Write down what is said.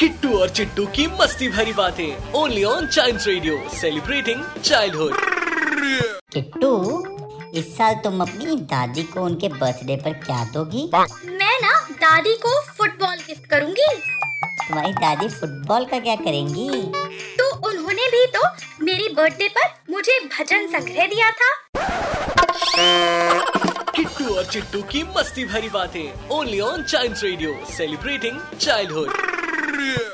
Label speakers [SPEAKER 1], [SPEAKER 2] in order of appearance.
[SPEAKER 1] किट्टू और चिट्टू की मस्ती भरी बातें। Only on Child Radio celebrating childhood
[SPEAKER 2] Kittu इस साल तुम अपनी दादी को उनके बर्थडे पर क्या दोगी?
[SPEAKER 3] मैं ना दादी को फुटबॉल गिफ्ट करूँगी।
[SPEAKER 2] तुम्हारी दादी फुटबॉल का क्या करेंगी?
[SPEAKER 3] तो उन्होंने भी तो मेरी बर्थडे पर मुझे भजन संग्रह दिया था।
[SPEAKER 1] किट्टू और चिट्टू की मस्ती भरी बातें। Only on Child Radio celebrating childhood Yeah.